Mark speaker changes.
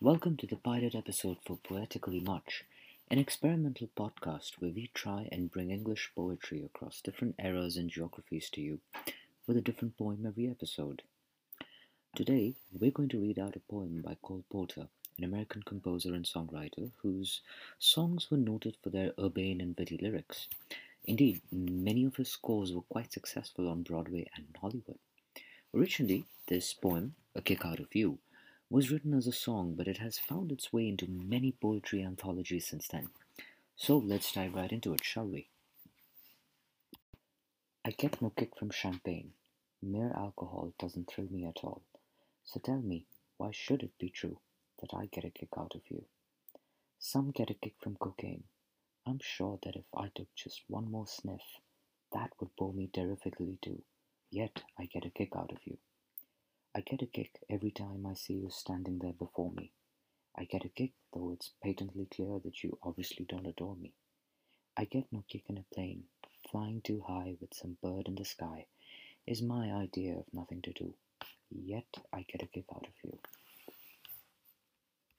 Speaker 1: Welcome to the pilot episode for Poetically Much, an experimental podcast where we try and bring English poetry across different eras and geographies to you with a different poem every episode. Today, we're going to read out a poem by Cole Porter, an American composer and songwriter whose songs were noted for their urbane and witty lyrics. Indeed, many of his scores were quite successful on Broadway and Hollywood. Originally, this poem, A Kick Out of You, was written as a song, but it has found its way into many poetry anthologies since then. So let's dive right into it, shall we? I get no kick from champagne. Mere alcohol doesn't thrill me at all. So tell me, why should it be true that I get a kick out of you? Some get a kick from cocaine. I'm sure that if I took just one more sniff, that would bore me terrifically too. Yet I get a kick out of you. I get a kick every time I see you standing there before me. I get a kick, though it's patently clear that you obviously don't adore me. I get no kick in a plane. Flying too high with some bird in the sky is my idea of nothing to do. Yet I get a kick out of you.